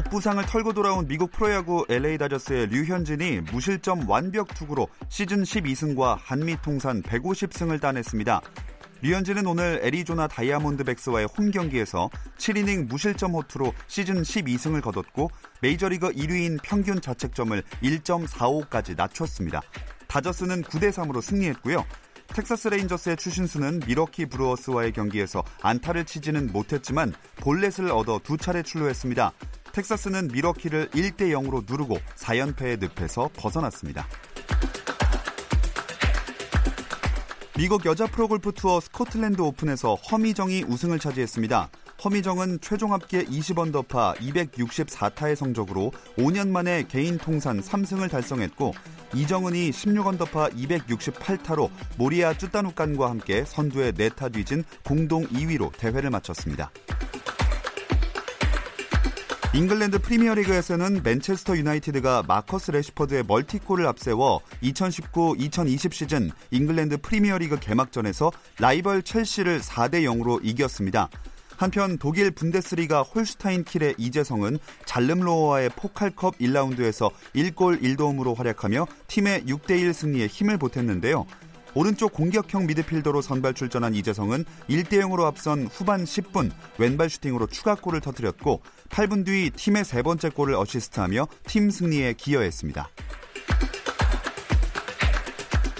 목 부상을 털고 돌아온 미국 프로야구 LA 다저스의 류현진이 무실점 완벽 투구로 시즌 12승과 한미 통산 150승을 따냈습니다. 류현진은 오늘 애리조나 다이아몬드백스와의 홈 경기에서 7이닝 무실점 호투로 시즌 12승을 거뒀고 메이저리그 1위인 평균 자책점을 1.45까지 낮췄습니다. 다저스는 9대 3으로 승리했고요. 텍사스 레인저스의 추신수는 밀워키 브루어스와의 경기에서 안타를 치지는 못했지만 볼넷을 얻어 두 차례 출루했습니다. 텍사스는 밀워키를 1대 0으로 누르고 4연패의 늪에서 벗어났습니다. 미국 여자 프로골프 투어 스코틀랜드 오픈에서 허미정이 우승을 차지했습니다. 허미정은 최종 합계 20언더파 264타의 성적으로 5년 만에 개인 통산 3승을 달성했고 이정은이 16언더파 268타로 모리야 쭈타누깐과 함께 선두에 4타 뒤진 공동 2위로 대회를 마쳤습니다. 잉글랜드 프리미어리그에서는 맨체스터 유나이티드가 마커스 래시퍼드의 멀티골을 앞세워 2019-2020 시즌 잉글랜드 프리미어리그 개막전에서 라이벌 첼시를 4대 0으로 이겼습니다. 한편 독일 분데스리가 홀슈타인 킬의 이재성은 잘름로어와의 포칼컵 1라운드에서 1골 1도움으로 활약하며 팀의 6대1 승리에 힘을 보탰는데요. 오른쪽 공격형 미드필더로 선발 출전한 이재성은 1대 0으로 앞선 후반 10분 왼발 슈팅으로 추가골을 터뜨렸고 8분 뒤 팀의 세 번째 골을 어시스트하며 팀 승리에 기여했습니다.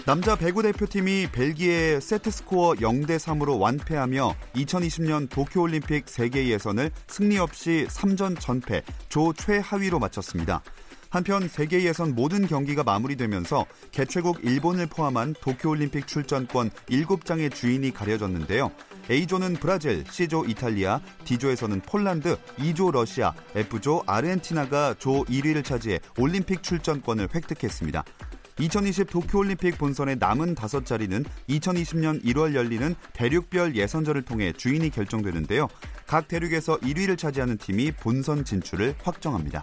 남자 배구 대표팀이 벨기에의 세트 스코어 0대 3으로 완패하며 2020년 도쿄 올림픽 세계 예선을 승리 없이 3전 전패, 조 최하위로 마쳤습니다. 한편 세계 예선 모든 경기가 마무리되면서 개최국 일본을 포함한 도쿄올림픽 출전권 7장의 주인이 가려졌는데요. A조는 브라질, C조 이탈리아, D조에서는 폴란드, E조 러시아, F조 아르헨티나가 조 1위를 차지해 올림픽 출전권을 획득했습니다. 2020 도쿄올림픽 본선의 남은 다섯 자리는 2020년 1월 열리는 대륙별 예선전을 통해 주인이 결정되는데요. 각 대륙에서 1위를 차지하는 팀이 본선 진출을 확정합니다.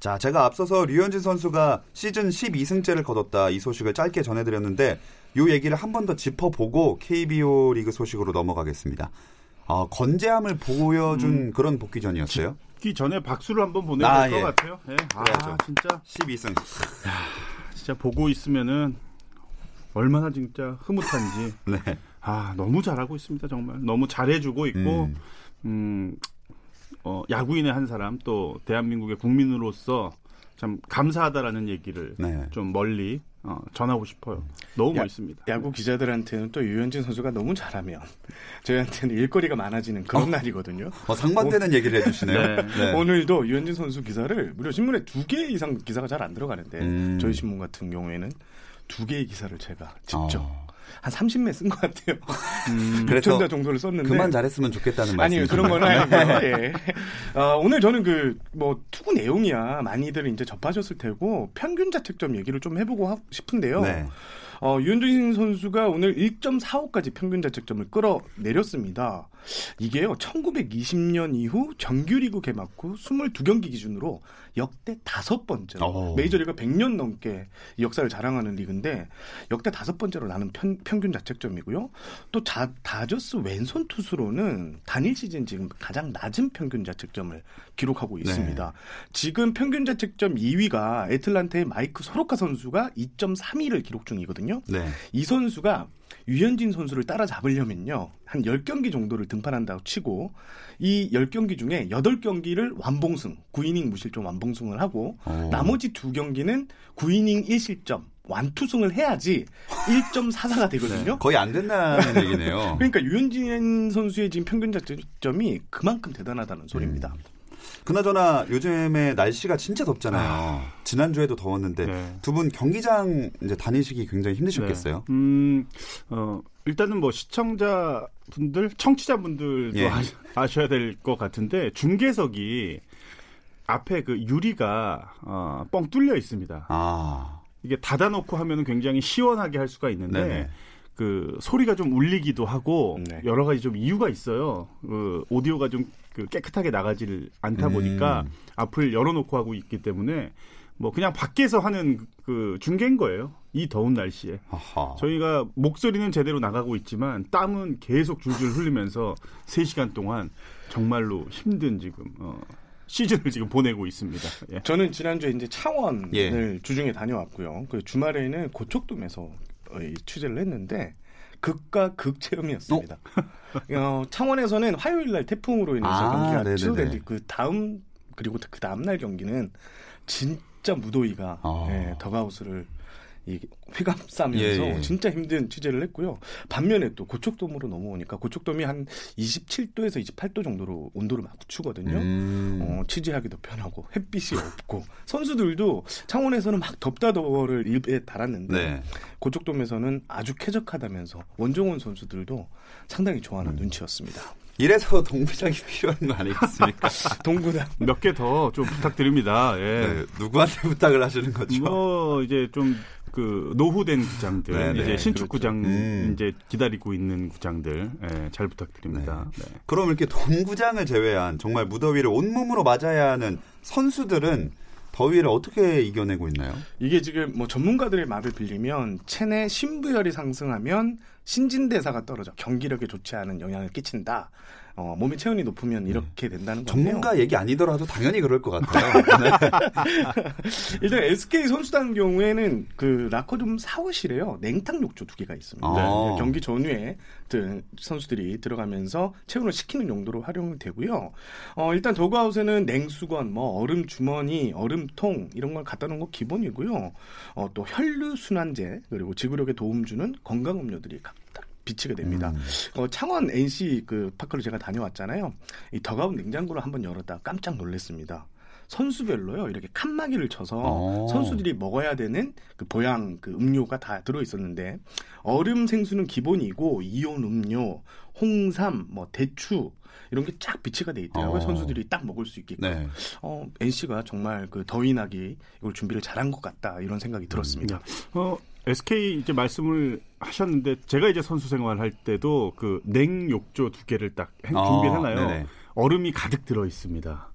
자, 제가 앞서서 류현진 선수가 시즌 12승째를 거뒀다 이 소식을 짧게 전해드렸는데 이 얘기를 한 번 더 짚어보고 KBO 리그 소식으로 넘어가겠습니다. 어, 건재함을 보여준 음, 그런 복귀전이었어요. 기 전에 박수를 한번 보내야 아, 될것 예. 같아요. 예. 아, 진짜 12승. 야, 진짜 보고 있으면은 얼마나 진짜 흐뭇한지. 네. 아, 너무 잘하고 있습니다, 정말. 너무 잘해주고 있고, 음, 음 어, 야구인의 한 사람 또 대한민국의 국민으로서 참 감사하다라는 얘기를 네. 좀 멀리 어, 전하고 싶어요. 너무 야, 멋있습니다. 야구 기자들한테는 또 유현진 선수가 너무 잘하면 저희한테는 일거리가 많아지는 그런 어? 날이거든요. 어, 상반되는 얘기를 해주시네요. 네. 네. 오늘도 유현진 선수 기사를 무려 신문에 두 개 이상 기사가 잘 안 들어가는데 음. 저희 신문 같은 경우에는 두 개의 기사를 제가 직접 어. 한 30매 쓴 것 같아요. 음, 그래서 정도를 썼는데 그만 잘했으면 좋겠다는 말씀. 아니요 그런 건 아니고요. 예. 어, 오늘 저는 그 뭐 투구 내용이야 많이들 이제 접하셨을 테고 평균 자책점 얘기를 좀 해보고 싶은데요. 네. 어, 유현진 선수가 오늘 1.45까지 평균 자책점을 끌어내렸습니다. 이게요, 1920년 이후 정규리그 개막 후 22경기 기준으로 역대 다섯 번째로 어. 메이저리그 100년 넘게 역사를 자랑하는 리그인데 역대 다섯 번째로 나는 편, 평균 자책점이고요. 또 자, 다저스 왼손 투수로는 단일 시즌 지금 가장 낮은 평균 자책점을 기록하고 네. 있습니다. 네. 지금 평균 자책점 2위가 애틀란타의 마이크 소로카 선수가 2.32를 기록 중이거든요. 네. 이 선수가 유현진 선수를 따라잡으려면요. 한 10경기 정도를 등판한다고 치고 이 10경기 중에 8경기를 완봉승, 9이닝 무실점 완봉승을 하고 오. 어. 나머지 2경기는 9이닝 1실점 완투승을 해야지 1.44가 되거든요. 네, 거의 안 된다는 얘기네요. 그러니까 유현진 선수의 지금 평균 자책점이 그만큼 대단하다는 소리입니다. 음. 그나저나 요즘에 날씨가 진짜 덥잖아요. 아. 지난주에도 더웠는데 네. 두분 경기장 이제 다니시기 굉장히 힘드셨겠어요? 네. 음, 어, 일단은 뭐 시청자 분들, 청취자 분들도 예. 아셔야 될 것 같은데 중계석이 앞에 그 유리가 어, 뻥 뚫려 있습니다. 아. 이게 닫아놓고 하면은 굉장히 시원하게 할 수가 있는데 네네. 그 소리가 좀 울리기도 하고 네. 여러 가지 좀 이유가 있어요. 그 오디오가 좀 그 깨끗하게 나가지를 않다 보니까 음. 앞을 열어놓고 하고 있기 때문에 뭐 그냥 밖에서 하는 그 중계인 거예요. 이 더운 날씨에. 아하. 저희가 목소리는 제대로 나가고 있지만 땀은 계속 줄줄 흘리면서 3시간 동안 정말로 힘든 지금 어, 시즌을 지금 보내고 있습니다. 예. 저는 지난주에 이제 창원을 예. 주중에 다녀왔고요. 그 주말에는 고척돔에서 취재를 했는데 극과 극 체험이었습니다. 어? 어, 창원에서는 화요일 날 태풍으로 인해서 아, 경기가 취소된 그 다음 그리고 그 다음 날 경기는 진짜 무더위가 아. 예, 더가우스를 이 휘감 싸면서 예, 예. 진짜 힘든 취재를 했고요. 반면에 또 고척돔으로 넘어오니까 고척돔이 한 27도에서 28도 정도로 온도를 맞추거든요. 음. 어, 취재하기도 편하고 햇빛이 없고 선수들도 창원에서는 막 덥다 더워를 입에 달았는데 네. 고척돔에서는 아주 쾌적하다면서 원종원 선수들도 상당히 좋아하는 음. 눈치였습니다. 이래서 동부장이 필요한 거 아니겠습니까? 동부장 몇 개 더 좀 부탁드립니다. 예. 네, 누구한테 부탁을 하시는 거죠? 뭐 이제 좀 그 노후된 구장들 네네, 이제 신축 그렇죠. 구장 음. 이제 기다리고 있는 구장들 예, 잘 부탁드립니다. 네. 네. 그럼 이렇게 동구장을 제외한 정말 무더위를 온몸으로 맞아야 하는 선수들은 더위를 어떻게 이겨내고 있나요? 이게 지금 뭐 전문가들의 말을 빌리면 체내 신부열이 상승하면 신진대사가 떨어져 경기력에 좋지 않은 영향을 끼친다. 어, 몸의 체온이 높으면 네. 이렇게 된다는 거예요. 전문가 얘기 아니더라도 당연히 그럴 것 같아요. 네. 일단 SK 선수단 경우에는 그 라커룸 사무실에요 냉탕 욕조 두 개가 있습니다. 아. 경기 전후에 선수들이 들어가면서 체온을 식히는 용도로 활용되고요. 어, 일단 더그아웃에는 냉수건, 뭐 얼음 주머니, 얼음통 이런 걸 갖다 놓은 거 기본이고요. 어, 또 혈류 순환제 그리고 지구력에 도움 주는 건강 음료들이 각각 비치게 됩니다. 음. 어, 창원 NC 그 파크를 제가 다녀왔잖아요. 이 더가운 냉장고를 한번 열었다 깜짝 놀랐습니다. 선수별로요 이렇게 칸막이를 쳐서 오. 어. 선수들이 먹어야 되는 그 보양 그 음료가 다 들어 있었는데 얼음 생수는 기본이고 이온 음료, 홍삼, 뭐 대추 이런 게 쫙 비치가 돼 있더라고요. 어. 선수들이 딱 먹을 수 있게끔. 네. 어, NC가 정말 그 더위 나기 이걸 준비를 잘한 것 같다 이런 생각이 들었습니다. 음. 어, SK 이제 말씀을 하셨는데 제가 이제 선수 생활할 때도 그 냉욕조 두 개를 딱 준비하나요? 어, 얼음이 가득 들어 있습니다.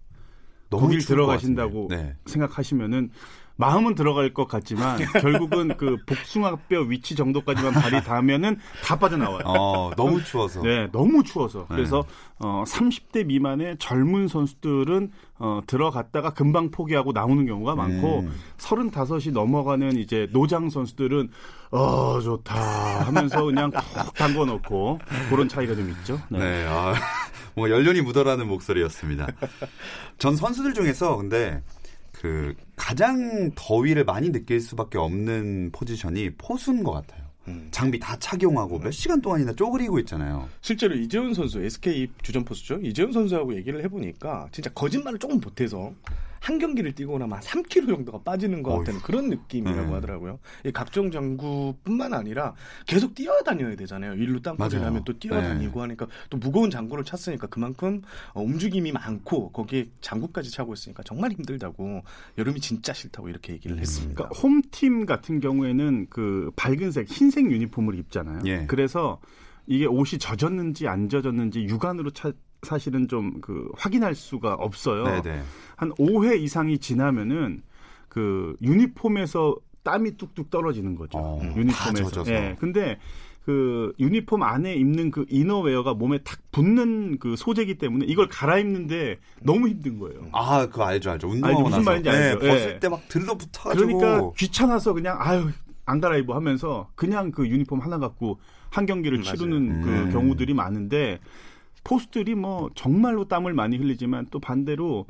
거길 들어가신다고 네. 생각하시면은 마음은 들어갈 것 같지만 결국은 그 복숭아뼈 위치 정도까지만 발이 닿으면은 다 빠져나와요. 어, 너무 추워서. 네, 너무 추워서. 네. 그래서 어 30대 미만의 젊은 선수들은 어 들어갔다가 금방 포기하고 나오는 경우가 많고 음. 35이 넘어가는 이제 노장 선수들은 어 좋다 하면서 그냥 푹 담궈 놓고 그런 차이가 좀 있죠. 네. 네 아, 뭐 연륜이 묻어라는 목소리였습니다. 전 선수들 중에서 근데 그 가장 더위를 많이 느낄 수밖에 없는 포지션이 포수인 것 같아요. 음. 장비 다 착용하고 몇 시간 동안이나 쪼그리고 있잖아요. 실제로 이재훈 선수 SK 주전 포수죠. 이재훈 선수하고 얘기를 해보니까 진짜 거짓말을 조금 보태서 한 경기를 뛰고 나면 한 3kg 정도가 빠지는 것 같은 그런 느낌이라고 네. 하더라고요. 이 각종 장구뿐만 아니라 계속 뛰어다녀야 되잖아요. 일로 땅굴을 하면 또 뛰어다니고 네. 하니까 또 무거운 장구를 찼으니까 그만큼 어, 움직임이 많고 거기에 장구까지 차고 있으니까 정말 힘들다고 여름이 진짜 싫다고 이렇게 얘기를 음. 했습니다. 그러니까 홈팀 같은 경우에는 그 밝은색 흰색 유니폼을 입잖아요. 예. 그래서 이게 옷이 젖었는지 안 젖었는지 육안으로 차, 사실은 좀 그 확인할 수가 없어요. 네네. 한 5회 이상이 지나면은 그 유니폼에서 땀이 뚝뚝 떨어지는 거죠. 어, 유니폼에서. 예. 근데 그 유니폼 안에 입는 그 이너웨어가 몸에 탁 붙는 그 소재기 때문에 이걸 갈아입는데 너무 힘든 거예요. 아, 그거 알죠, 알죠. 운동하고 무슨 나서. 말인지 알죠. 네, 벗을 예. 때막 들러붙어 그러니까 귀찮아서 그냥 아유 안 갈아입어 하면서 그냥 그 유니폼 하나 갖고 한 경기를 치르는 그 음. 경우들이 많은데 포스들이 뭐 정말로 땀을 많이 흘리지만 또 반대로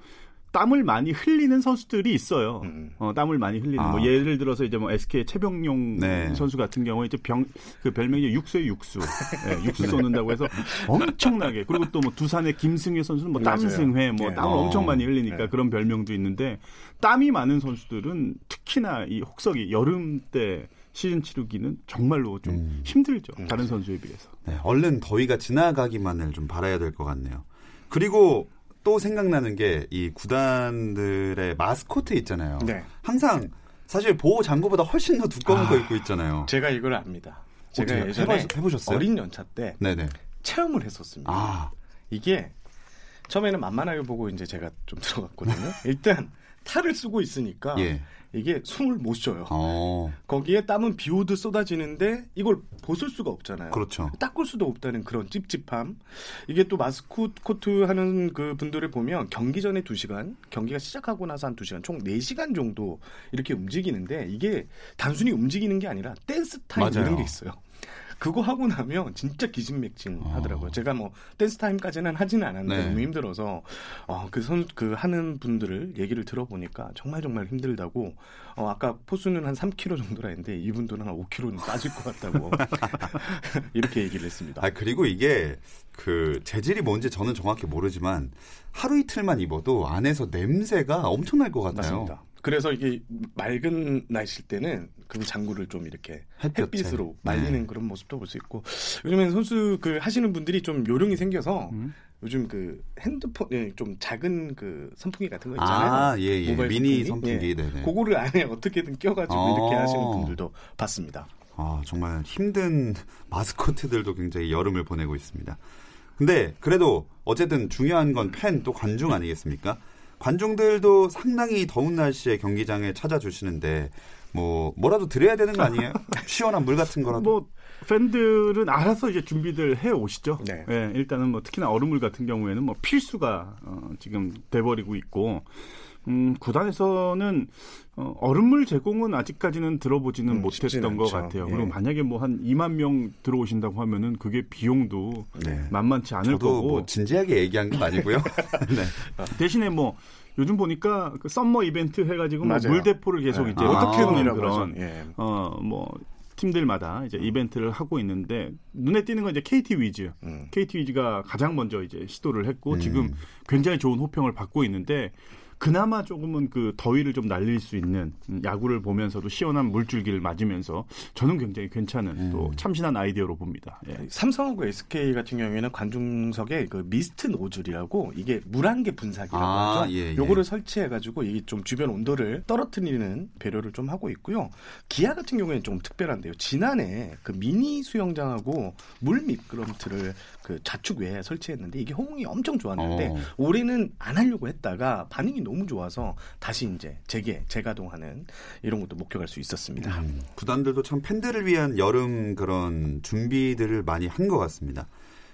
땀을 많이 흘리는 선수들이 있어요. 음. 어, 땀을 많이 흘리는. 뭐 아. 뭐 예를 들어서 이제 뭐 SK 최병용 네. 선수 같은 경우에 이제 병, 그 별명이 육수의 육수. 네, 육수 쏘는다고 해서 엄청나게. 그리고 또 뭐 두산의 김승혜 선수는 뭐 땀승회, 뭐 네. 땀을 어. 엄청 많이 흘리니까 네. 그런 별명도 있는데 땀이 많은 선수들은 특히나 이 혹석이 여름 때 시즌 치르기는 정말로 좀 음. 힘들죠. 음. 다른 선수에 비해서. 네, 얼른 더위가 지나가기만을 좀 바라야 될 것 같네요. 그리고 또 생각나는 게 이 구단들의 마스코트 있잖아요. 네. 항상 사실 보호 장구보다 훨씬 더 두꺼운 아, 거 입고 있잖아요. 제가 이걸 압니다. 제가 예전에 해보셨 어요? 어린 연차 때 네네. 체험을 했었습니다. 아. 이게 처음에는 만만하게 보고 이제 제가 좀 들어갔거든요. 일단 탈을 쓰고 있으니까 예. 이게 숨을 못 쉬어요. 어. 거기에 땀은 비 오듯 쏟아지는데 이걸 벗을 수가 없잖아요. 그렇죠. 닦을 수도 없다는 그런 찝찝함. 이게 또 마스코트 하는 그 분들을 보면 경기 전에 2시간, 경기가 시작하고 나서 한 2시간, 총 4시간 정도 이렇게 움직이는데 이게 단순히 움직이는 게 아니라 댄스 타임 맞아요. 이런 게 있어요. 그거 하고 나면 진짜 기진맥진 하더라고요. 어. 제가 뭐 댄스 타임까지는 하지는 않았는데 네. 너무 힘들어서 어, 그 선 그 하는 분들을 얘기를 들어보니까 정말 정말 힘들다고 어, 아까 포수는 한 3kg 정도라 했는데 이분들은 한 5kg는 빠질 것 같다고 이렇게 얘기를 했습니다. 아 그리고 이게 그 재질이 뭔지 저는 정확히 모르지만 하루 이틀만 입어도 안에서 냄새가 엄청날 것 같아요. 맞습니다. 그래서 이게 맑은 날씨일 때는 그 장구를 좀 이렇게. 햇빛으로 말리는 네. 그런 모습도 볼 수 있고 요즘엔 선수 그 하시는 분들이 좀 요령이 생겨서 음. 요즘 그 핸드폰에 좀 작은 그 선풍기 같은 거 있잖아요. 아, 예, 예. 모바일 미니 선풍기. 선풍기. 예. 네네. 그거를 안에 어떻게든 껴가지고 어. 이렇게 하시는 분들도 봤습니다. 아, 정말 힘든 마스코트들도 굉장히 여름을 보내고 있습니다. 근데 그래도 어쨌든 중요한 건 팬 또 관중 아니겠습니까? 관중들도 상당히 더운 날씨에 경기장에 찾아주시는데 뭐 뭐라도 드려야 되는 거 아니에요? 시원한 물 같은 거라도. 뭐 팬들은 알아서 이제 준비들 해 오시죠. 네. 네. 일단은 뭐 특히나 얼음물 같은 경우에는 뭐 필수가 어, 지금 돼버리고 있고 음, 구단에서는 어, 얼음물 제공은 아직까지는 들어보지는 음, 못했던 것 같아요. 예. 그리고 만약에 뭐 한 2만 명 들어오신다고 하면은 그게 비용도 네. 만만치 않을 저도 거고. 뭐 진지하게 얘기한 건 아니고요. 네. 대신에 뭐 요즘 보니까 그 summer 이벤트 해가지고 뭐 물대포를 계속 네. 이제 아, 어떻게 하는 그런 예. 어뭐 팀들마다 이제 이벤트를 하고 있는데 눈에 띄는 건 이제 KT 위즈. 음. KT 위즈가 가장 먼저 이제 시도를 했고 음. 지금 굉장히 좋은 호평을 받고 있는데 그나마 조금은 그 더위를 좀 날릴 수 있는 야구를 보면서도 시원한 물줄기를 맞으면서 저는 굉장히 괜찮은 음. 또 참신한 아이디어로 봅니다. 예. 삼성하고 SK 같은 경우에는 관중석에 그 미스트 노즐이라고 이게 물안개 분사기라고 아, 하죠. 예, 예. 요거를 설치해가지고 이게 좀 주변 온도를 떨어뜨리는 배려를 좀 하고 있고요. 기아 같은 경우에는 좀 특별한데요. 지난해 그 미니 수영장하고 물 미끄럼틀을 그 자축 외에 설치했는데 이게 호응이 엄청 좋았는데 어. 올해는 안 하려고 했다가 반응이 너무 좋아서 다시 이제 재개 재가동하는 이런 것도 목격할 수 있었습니다. 음, 구단들도 참 팬들을 위한 여름 그런 준비들을 많이 한 것 같습니다.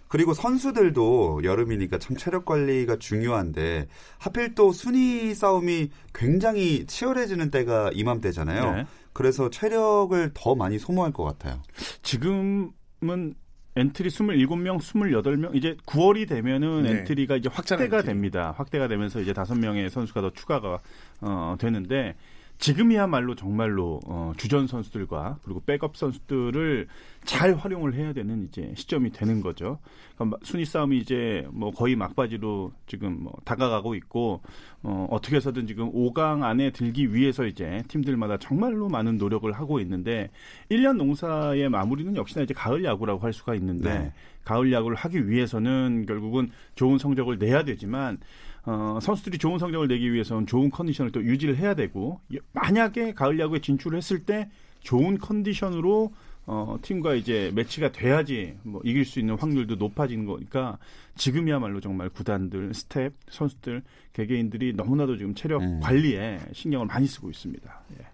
그리고 선수들도 여름이니까 참 체력 관리가 중요한데 하필 또 순위 싸움이 굉장히 치열해지는 때가 이맘때잖아요. 네. 그래서 체력을 더 많이 소모할 것 같아요. 지금은 엔트리 27명, 28명 이제 9월이 되면은 네. 엔트리가 이제 확대가 엔트리. 됩니다. 확대가 되면서 이제 5명의 선수가 더 추가가 어 되는데 지금이야말로 정말로 어, 주전 선수들과 그리고 백업 선수들을 잘 활용을 해야 되는 이제 시점이 되는 거죠. 그러니까 순위 싸움이 이제 뭐 거의 막바지로 지금 뭐 다가가고 있고 어, 어떻게 해서든 지금 5강 안에 들기 위해서 이제 팀들마다 정말로 많은 노력을 하고 있는데 1년 농사의 마무리는 역시나 이제 가을 야구라고 할 수가 있는데 네. 가을 야구를 하기 위해서는 결국은 좋은 성적을 내야 되지만 어, 선수들이 좋은 성적을 내기 위해서는 좋은 컨디션을 또 유지를 해야 되고 만약에 가을 야구에 진출을 했을 때 좋은 컨디션으로 어, 팀과 이제 매치가 돼야지 뭐 이길 수 있는 확률도 높아지는 거니까 지금이야말로 정말 구단들, 스태프, 선수들, 개개인들이 너무나도 지금 체력 음. 관리에 신경을 많이 쓰고 있습니다. 예.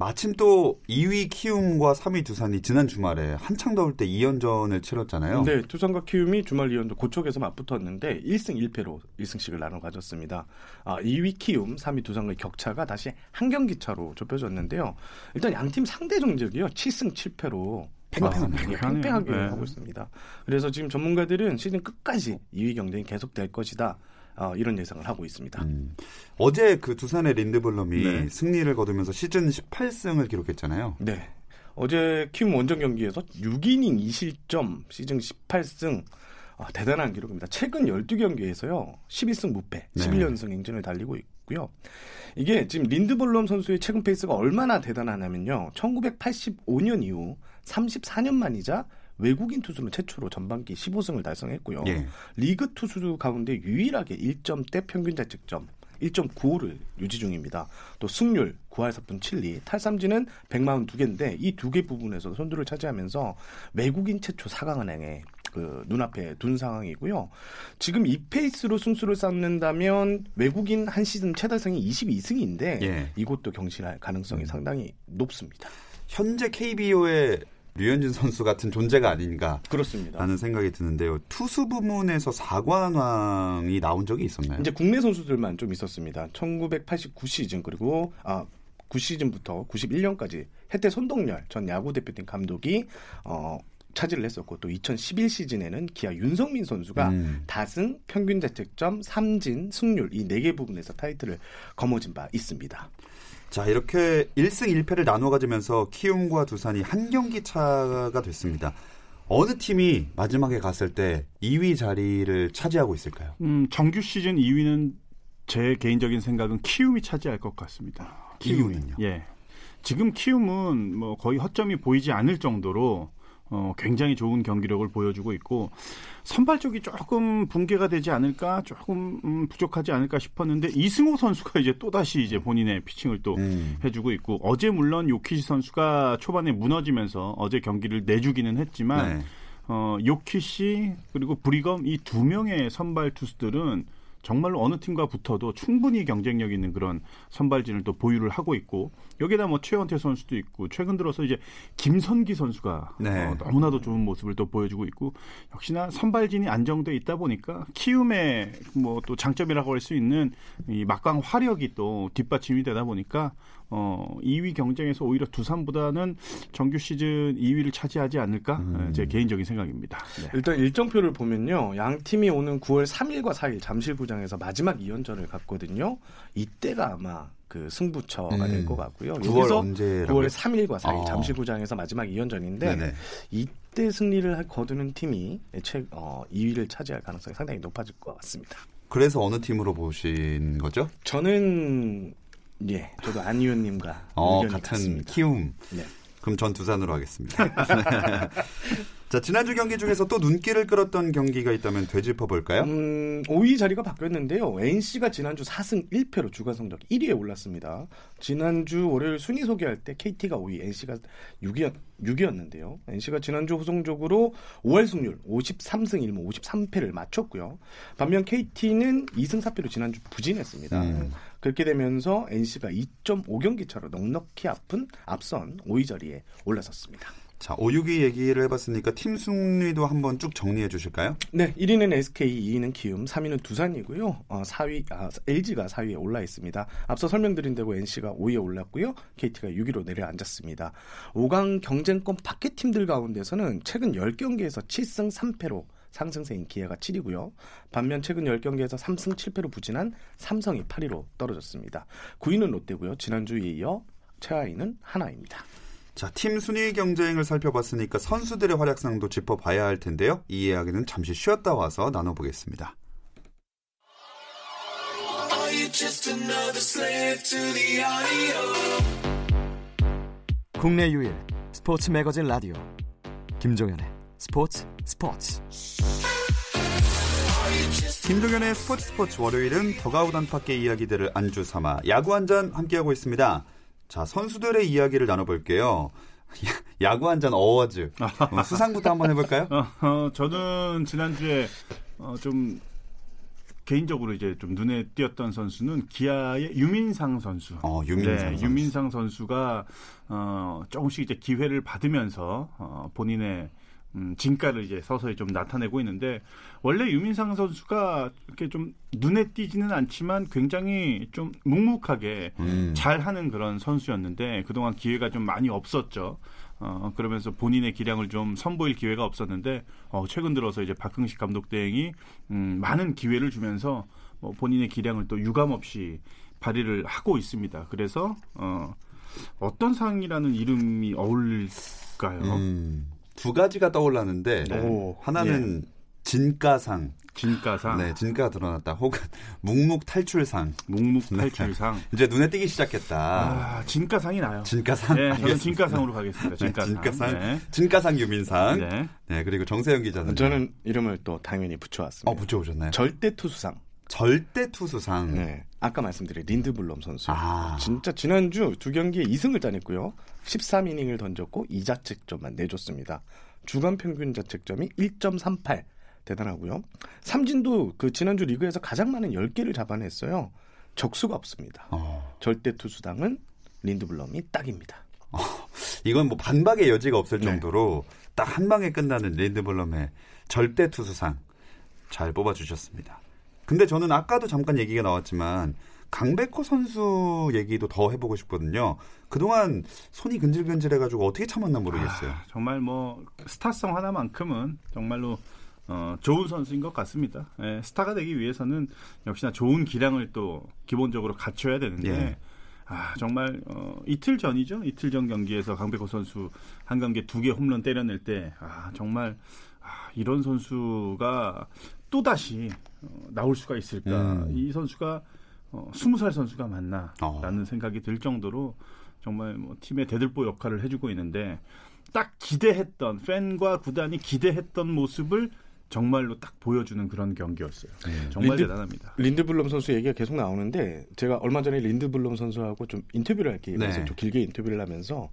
마침 또 2위 키움과 3위 두산이 지난 주말에 한창 더울 때 2연전을 치렀잖아요. 네, 두산과 키움이 주말 2연전 고척에서 맞붙었는데 1승 1패로 1승씩을 나눠 가졌습니다. 아, 2위 키움, 3위 두산과의 격차가 다시 한 경기 차로 좁혀졌는데요. 일단 양팀 상대 정적이요. 7승 7패로 팽팽하게, 팽팽하게 네. 하고 있습니다. 그래서 지금 전문가들은 시즌 끝까지 2위 경쟁이 계속될 것이다. 어, 이런 예상을 하고 있습니다. 음. 어제 그 두산의 린드블럼이 네. 승리를 거두면서 시즌 18승을 기록했잖아요. 네. 어제 키움 원정 경기에서 6이닝 2실점 시즌 18승 아, 대단한 기록입니다. 최근 12경기에서요. 12승 무패, 11연승 행진을 달리고 있고요. 이게 지금 린드블럼 선수의 최근 페이스가 얼마나 대단하냐면요. 1985년 이후 34년 만이자 외국인 투수는 최초로 전반기 15승을 달성했고요. 예. 리그 투수 가운데 유일하게 1점대 평균 자책점 1.95를 유지 중입니다. 또 승률 9할 4분 7리, 탈삼진은 142개인데 이 두 개 부분에서 선두를 차지하면서 외국인 최초 4강 은행에 그 눈앞에 둔 상황이고요. 지금 이 페이스로 승수를 쌓는다면 외국인 한 시즌 최다승이 22승인데 예. 이것도 경신할 가능성이 상당히 높습니다. 현재 KBO의 류현진 선수 같은 존재가 아닌가 그렇습니다. 라는 생각이 드는데요. 투수 부문에서 사관왕이 나온 적이 있었나요? 이제 국내 선수들만 좀 있었습니다. 1989 시즌 그리고 아 9시즌부터 91년까지 해태 손동열 전 야구 대표팀 감독이 어 차지를 했었고 또 2011 시즌에는 기아 윤성민 선수가 음. 다승, 평균 자책점, 삼진, 승률 이 네 개 부분에서 타이틀을 거머쥔 바 있습니다. 자, 이렇게 1승 1패를 나눠 가지면서 키움과 두산이 한 경기 차가 됐습니다. 어느 팀이 마지막에 갔을 때 2위 자리를 차지하고 있을까요? 음, 정규 시즌 2위는 제 개인적인 생각은 키움이 차지할 것 같습니다. 키움은요? 예. 지금 키움은 뭐 거의 허점이 보이지 않을 정도로 어, 굉장히 좋은 경기력을 보여주고 있고 선발 쪽이 조금 붕괴가 되지 않을까 조금 음, 부족하지 않을까 싶었는데 이승호 선수가 이제 또 다시 이제 본인의 피칭을 또 음. 해주고 있고 어제 물론 요키시 선수가 초반에 무너지면서 어제 경기를 내주기는 했지만 네. 어, 요키시 그리고 브리검 이 두 명의 선발 투수들은 정말로 어느 팀과 붙어도 충분히 경쟁력 있는 그런 선발진을 또 보유를 하고 있고 여기다 뭐 최원태 선수도 있고 최근 들어서 이제 김선기 선수가 네. 어, 너무나도 좋은 모습을 또 보여주고 있고 역시나 선발진이 안정돼 있다 보니까 키움의 뭐 또 장점이라고 할 수 있는 이 막강 화력이 또 뒷받침이 되다 보니까 어 2위 경쟁에서 오히려 두산보다는 정규 시즌 2위를 차지하지 않을까 음. 제 개인적인 생각입니다. 네. 일단 일정표를 보면요, 양 팀이 오는 9월 3일과 4일 잠실구장에서 마지막 2연전을 갖거든요. 이때가 아마 그 승부처가 음. 될것 같고요. 9월 언제 9월 3일과 4일 아. 잠실구장에서 마지막 2연전인데 네네. 이때 승리를 거두는 팀이 최 어, 2위를 차지할 가능성이 상당히 높아질 것 같습니다. 그래서 어느 팀으로 보신 거죠? 저는 예, 저도 안 의원님과 어, 같은 같습니다. 키움. 네. 그럼 전 두산으로 하겠습니다. 자, 지난주 경기 중에서 또 눈길을 끌었던 경기가 있다면 되짚어 볼까요? 음, 5위 자리가 바뀌었는데요. NC가 지난주 4승 1패로 주간 성적 1위에 올랐습니다. 지난주 월요일 순위 소개할 때 KT가 5위, NC가 6위, 6위였는데요. NC가 지난주 호송적으로 5할 승률 53승 1무 53패를 맞췄고요. 반면 KT는 2승 4패로 지난주 부진했습니다. 음. 그렇게 되면서 NC가 2.5경기 차로 넉넉히 아픈 앞선 5위 자리에 올라섰습니다. 자, 5, 6위 얘기를 해봤으니까 팀 승리도 한번 쭉 정리해 주실까요? 네, 1위는 SK, 2위는 키움, 3위는 두산이고요. 어, 4위, 아, LG가 4위에 올라 있습니다. 앞서 설명드린 대로 NC가 5위에 올랐고요. KT가 6위로 내려앉았습니다. 5강 경쟁권 밖의 팀들 가운데서는 최근 10경기에서 7승 3패로 상승세인 기아가 7위고요. 반면 최근 10경기에서 3승 7패로 부진한 삼성이 8위로 떨어졌습니다. 9위는 롯데고요. 지난주에 이어 최하위는 하나입니다. 자, 팀 순위 경쟁을 살펴봤으니까 선수들의 활약상도 짚어봐야 할 텐데요. 이 이야기는 잠시 쉬었다 와서 나눠보겠습니다. 국내 유일 스포츠 매거진 라디오 김종현의 스포츠 스포츠 김종현의 스포츠 스포츠 월요일은 더가우 단팎의 이야기들을 안주 삼아 야구 한 잔 함께하고 있습니다. 자 선수들의 이야기를 나눠볼게요. 야구 한 잔 어워즈 어, 수상부터 한번 해볼까요? 어, 어, 저는 지난주에 어, 좀 개인적으로 이제 좀 눈에 띄었던 선수는 기아의 유민상 선수. 어, 유민상 네, 선수. 유민상 선수가 어, 조금씩 이제 기회를 받으면서 어, 본인의 음, 진가를 이제 서서히 좀 나타내고 있는데 원래 유민상 선수가 이렇게 좀 눈에 띄지는 않지만 굉장히 좀 묵묵하게 음. 잘하는 그런 선수였는데 그동안 기회가 좀 많이 없었죠. 어, 그러면서 본인의 기량을 좀 선보일 기회가 없었는데 어, 최근 들어서 이제 박흥식 감독 대행이 음, 많은 기회를 주면서 뭐 본인의 기량을 또 유감 없이 발휘를 하고 있습니다. 그래서 어, 어떤 상이라는 이름이 어울릴까요? 음, 두 가지가 떠올랐는데 네. 하나는 예. 진가상. 진가상. 네, 진가가 드러났다. 혹은 묵묵 탈출상. 묵묵 네. 탈출상. 네. 이제 눈에 띄기 시작했다. 아, 진가상이 나요. 진가상. 네, 저는 진가상으로 가겠습니다. 진가상. 네, 진가상. 네. 진가상 유민상. 네. 네, 그리고 정세영 기자는 저는 이름을 또 당연히 붙여왔습니다. 어, 붙여오셨나요? 절대 투수상. 절대 투수상. 네. 아까 말씀드린 린드블럼 선수. 아. 진짜 지난주 두 경기에 2승을 따냈고요. 13이닝을 던졌고 2자책점만 내줬습니다. 주간 평균 자책점이 1.38. 대단하고요. 삼진도 그 지난주 리그에서 가장 많은 10개를 잡아냈어요. 적수가 없습니다. 어. 절대 투수당은 린드블럼이 딱입니다. 어, 이건 뭐 반박의 여지가 없을 네. 정도로 딱 한 방에 끝나는 린드블럼의 절대 투수상 잘 뽑아주셨습니다. 근데 저는 아까도 잠깐 얘기가 나왔지만 강백호 선수 얘기도 더 해보고 싶거든요. 그동안 손이 근질근질해가지고 어떻게 참았나 모르겠어요. 아, 정말 뭐 스타성 하나만큼은 정말로 어, 좋은 선수인 것 같습니다. 예, 스타가 되기 위해서는 역시나 좋은 기량을 또 기본적으로 갖춰야 되는데 예. 아, 정말 어, 이틀 전이죠. 이틀 전 경기에서 강백호 선수 한 경기에 두개 홈런 때려낼 때 아, 정말 아, 이런 선수가 또 다시 어, 나올 수가 있을까? 음. 이 선수가 어, 20살 선수가 맞나라는 어. 생각이 들 정도로 정말 뭐 팀의 대들보 역할을 해주고 있는데 딱 기대했던 팬과 구단이 기대했던 모습을 정말로 딱 보여주는 그런 경기였어요. 네. 정말 린드, 대단합니다. 린드블럼 선수 얘기가 계속 나오는데 제가 얼마 전에 린드블럼 선수하고 좀 인터뷰를 할게 네. 좀 길게 인터뷰를 하면서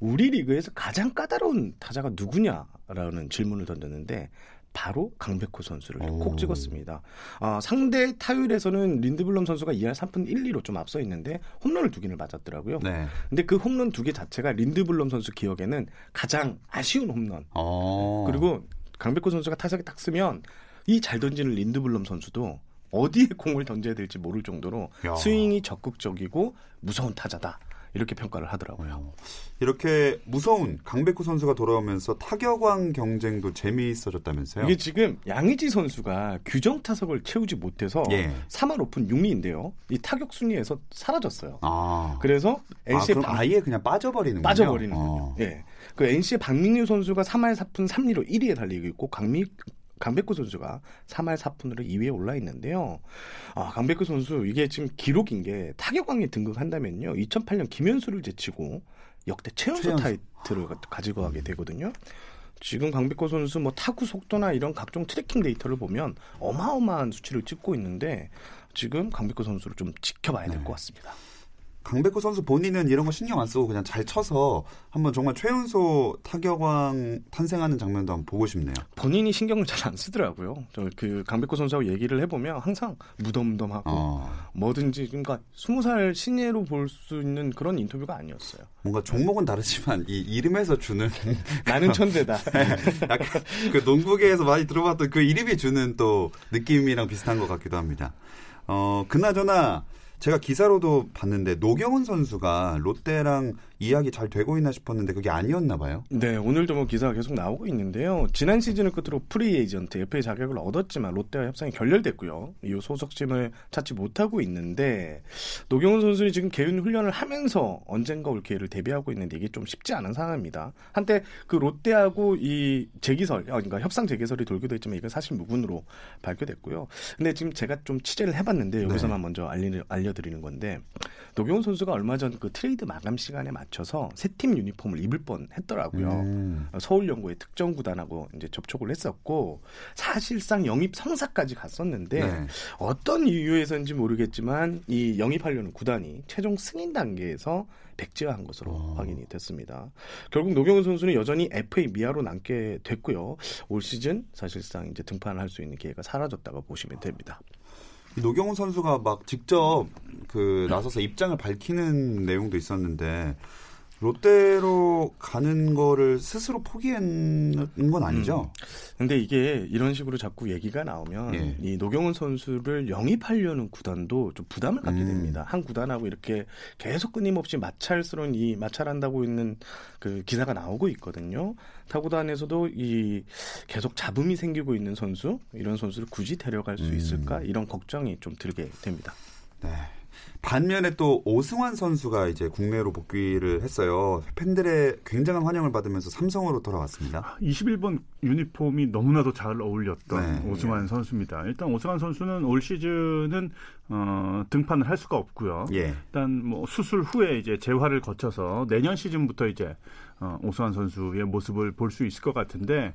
우리 리그에서 가장 까다로운 타자가 누구냐라는 질문을 던졌는데 바로 강백호 선수를 오. 콕 찍었습니다. 아, 상대 타율에서는 린드블럼 선수가 2할 3푼 1, 2로 좀 앞서 있는데 홈런을 두 개를 맞았더라고요. 네. 근데 그 홈런 두 개 자체가 린드블럼 선수 기억에는 가장 아쉬운 홈런. 오. 그리고 강백호 선수가 타석에 딱 쓰면 이 잘 던지는 린드블럼 선수도 어디에 공을 던져야 될지 모를 정도로 야. 스윙이 적극적이고 무서운 타자다. 이렇게 평가를 하더라고요. 이렇게 무서운 강백호 선수가 돌아오면서 타격왕 경쟁도 재미있어졌다면서요? 이게 지금 양의지 선수가 규정 타석을 채우지 못해서 예. 3할 오픈 6리인데요. 이 타격 순위에서 사라졌어요. 아. 그래서 NC의 아, 박... 아예 그냥 빠져버리는 빠져버리는 거죠. 예. 그 NC의 박민우 선수가 3할 4푼 3리로 1위에 달리고 있고 강미 강백호 선수가 3할 4푼으로 2위에 올라 있는데요. 아, 강백호 선수 이게 지금 기록인 게 타격왕에 등극한다면요. 2008년 김현수를 제치고 역대 최연소, 최연소. 타이틀을 가지고 가게 되거든요. 지금 강백호 선수 뭐 타구 속도나 이런 각종 트래킹 데이터를 보면 어마어마한 수치를 찍고 있는데 지금 강백호 선수를 좀 지켜봐야 될것 네. 같습니다. 강백호 선수 본인은 이런 거 신경 안 쓰고 그냥 잘 쳐서 한번 정말 최연소 타격왕 탄생하는 장면도 한번 보고 싶네요. 본인이 신경을 잘 안 쓰더라고요. 그 강백호 선수하고 얘기를 해보면 항상 무덤덤하고 어. 뭐든지 그러니까 스무 살 신예로 볼 수 있는 그런 인터뷰가 아니었어요. 뭔가 종목은 다르지만 이 이름에서 주는 나는 천재다. 약간 그 농구계에서 많이 들어봤던 그 이름이 주는 또 느낌이랑 비슷한 것 같기도 합니다. 어 그나저나. 제가 기사로도 봤는데 노경은 선수가 롯데랑 이야기 잘 되고 있나 싶었는데 그게 아니었나 봐요. 네, 오늘도 뭐 기사가 계속 나오고 있는데요. 지난 시즌을 끝으로 프리 에이전트 FA 자격을 얻었지만 롯데와 협상이 결렬됐고요. 이후 소속팀을 찾지 못하고 있는데 노경은 선수는 지금 개인 훈련을 하면서 언젠가 올 기회를 대비하고 있는데 이게 좀 쉽지 않은 상황입니다. 한때 그 롯데하고 이 재기설, 아, 그러니까 협상 재개설이 돌기도 했지만 이건 사실 무근으로 밝혀졌고요. 근데 지금 제가 좀 취재를 해봤는데 여기서만 네. 먼저 알리, 알려드리는 건데 노경은 선수가 얼마 전 그 트레이드 마감 시간에 맞춰서 새팀 유니폼을 입을 뻔 했더라고요. 음. 서울 연고의 특정 구단하고 이제 접촉을 했었고 사실상 영입 성사까지 갔었는데 네. 어떤 이유에서인지 모르겠지만 이 영입하려는 구단이 최종 승인 단계에서 백지화한 것으로 어. 확인이 됐습니다. 결국 노경은 선수는 여전히 FA 미아로 남게 됐고요. 올 시즌 사실상 이제 등판을 할수 있는 기회가 사라졌다고 보시면 됩니다. 노경훈 선수가 막 직접 그 나서서 입장을 밝히는 내용도 있었는데 롯데로 가는 거를 스스로 포기한 건 아니죠? 음. 근데 이게 이런 식으로 자꾸 얘기가 나오면 예. 이 노경훈 선수를 영입하려는 구단도 좀 부담을 갖게 음. 됩니다. 한 구단하고 이렇게 계속 끊임없이 마찰스러운 이 마찰한다고 있는 그 기사가 나오고 있거든요. 타구단에서도 이 계속 잡음이 생기고 있는 선수 이런 선수를 굳이 데려갈 수 음. 있을까 이런 걱정이 좀 들게 됩니다. 네. 반면에 또 오승환 선수가 이제 국내로 복귀를 했어요. 팬들의 굉장한 환영을 받으면서 삼성으로 돌아왔습니다. 21번 아, 유니폼이 너무나도 잘 어울렸던 네. 오승환 선수입니다. 일단 오승환 선수는 올 시즌은 어, 등판을 할 수가 없고요. 예. 일단 뭐 수술 후에 이제 재활을 거쳐서 내년 시즌부터 이제 어, 오승환 선수의 모습을 볼 수 있을 것 같은데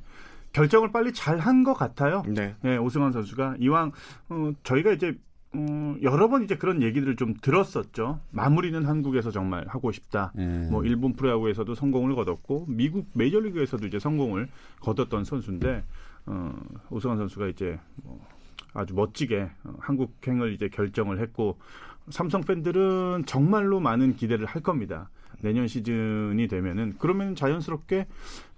결정을 빨리 잘 한 것 같아요. 네. 네. 오승환 선수가 이왕 어, 저희가 이제 음, 여러 번 이제 그런 얘기들을 좀 들었었죠. 마무리는 한국에서 정말 하고 싶다. 음. 뭐 일본 프로야구에서도 성공을 거뒀고 미국 메이저리그에서도 이제 성공을 거뒀던 선수인데 어, 오승환 선수가 이제 뭐 아주 멋지게 어, 한국행을 이제 결정을 했고 삼성 팬들은 정말로 많은 기대를 할 겁니다. 내년 시즌이 되면은 그러면 자연스럽게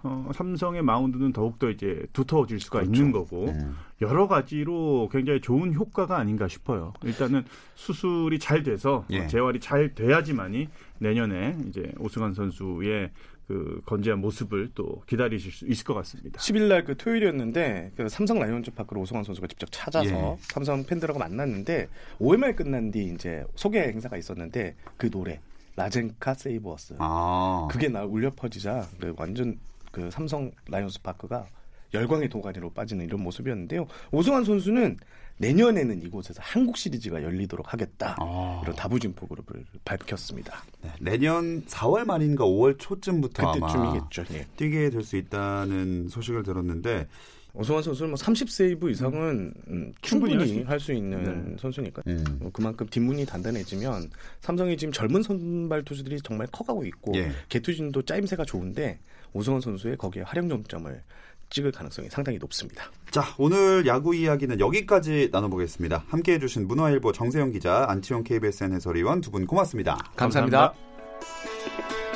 어, 삼성의 마운드는 더욱더 이제 두터워질 수가 그렇죠. 있는 거고 네. 여러 가지로 굉장히 좋은 효과가 아닌가 싶어요. 일단은 수술이 잘 돼서 예. 재활이 잘 돼야지만이 내년에 이제 오승환 선수의 그 건재한 모습을 또 기다리실 수 있을 것 같습니다. 10일 날 그 토요일이었는데 그 삼성 라이온즈 파크로 오승환 선수가 직접 찾아서 예. 삼성 팬들하고 만났는데 5회 말 끝난 뒤 이제 소개 행사가 있었는데 그 노래 Lazenca Save Us. 아. 그게 나 울려 퍼지자 그 완전 그 삼성 라이온스 파크가 열광의 도가니로 빠지는 이런 모습이었는데요. 오승환 선수는 내년에는 이곳에서 한국 시리즈가 열리도록 하겠다. 아. 이런 다부진 포그룹을 밝혔습니다. 네, 내년 4월 말인가 5월 초쯤부터 그때쯤이겠죠. 예. 뛰게 될 수 있다는 소식을 들었는데 오승환 선수는 뭐 30세이브 이상은 음, 충분히 할 수 있는 네. 선수니까 음. 뭐 그만큼 뒷문이 단단해지면 삼성이 지금 젊은 선발 투수들이 정말 커가고 있고 예. 개투진도 짜임새가 좋은데 오승환 선수의 거기에 활용 점점을 찍을 가능성이 상당히 높습니다. 자, 오늘 야구 이야기는 여기까지 나눠보겠습니다. 함께 해 주신 문화일보 정세영 기자, 안치홍 KBSN 해설위원 두 분 고맙습니다. 감사합니다. 감사합니다.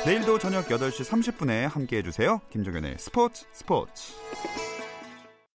내일도 저녁 8시 30분에 함께 해 주세요. 김종현의 스포츠 스포츠.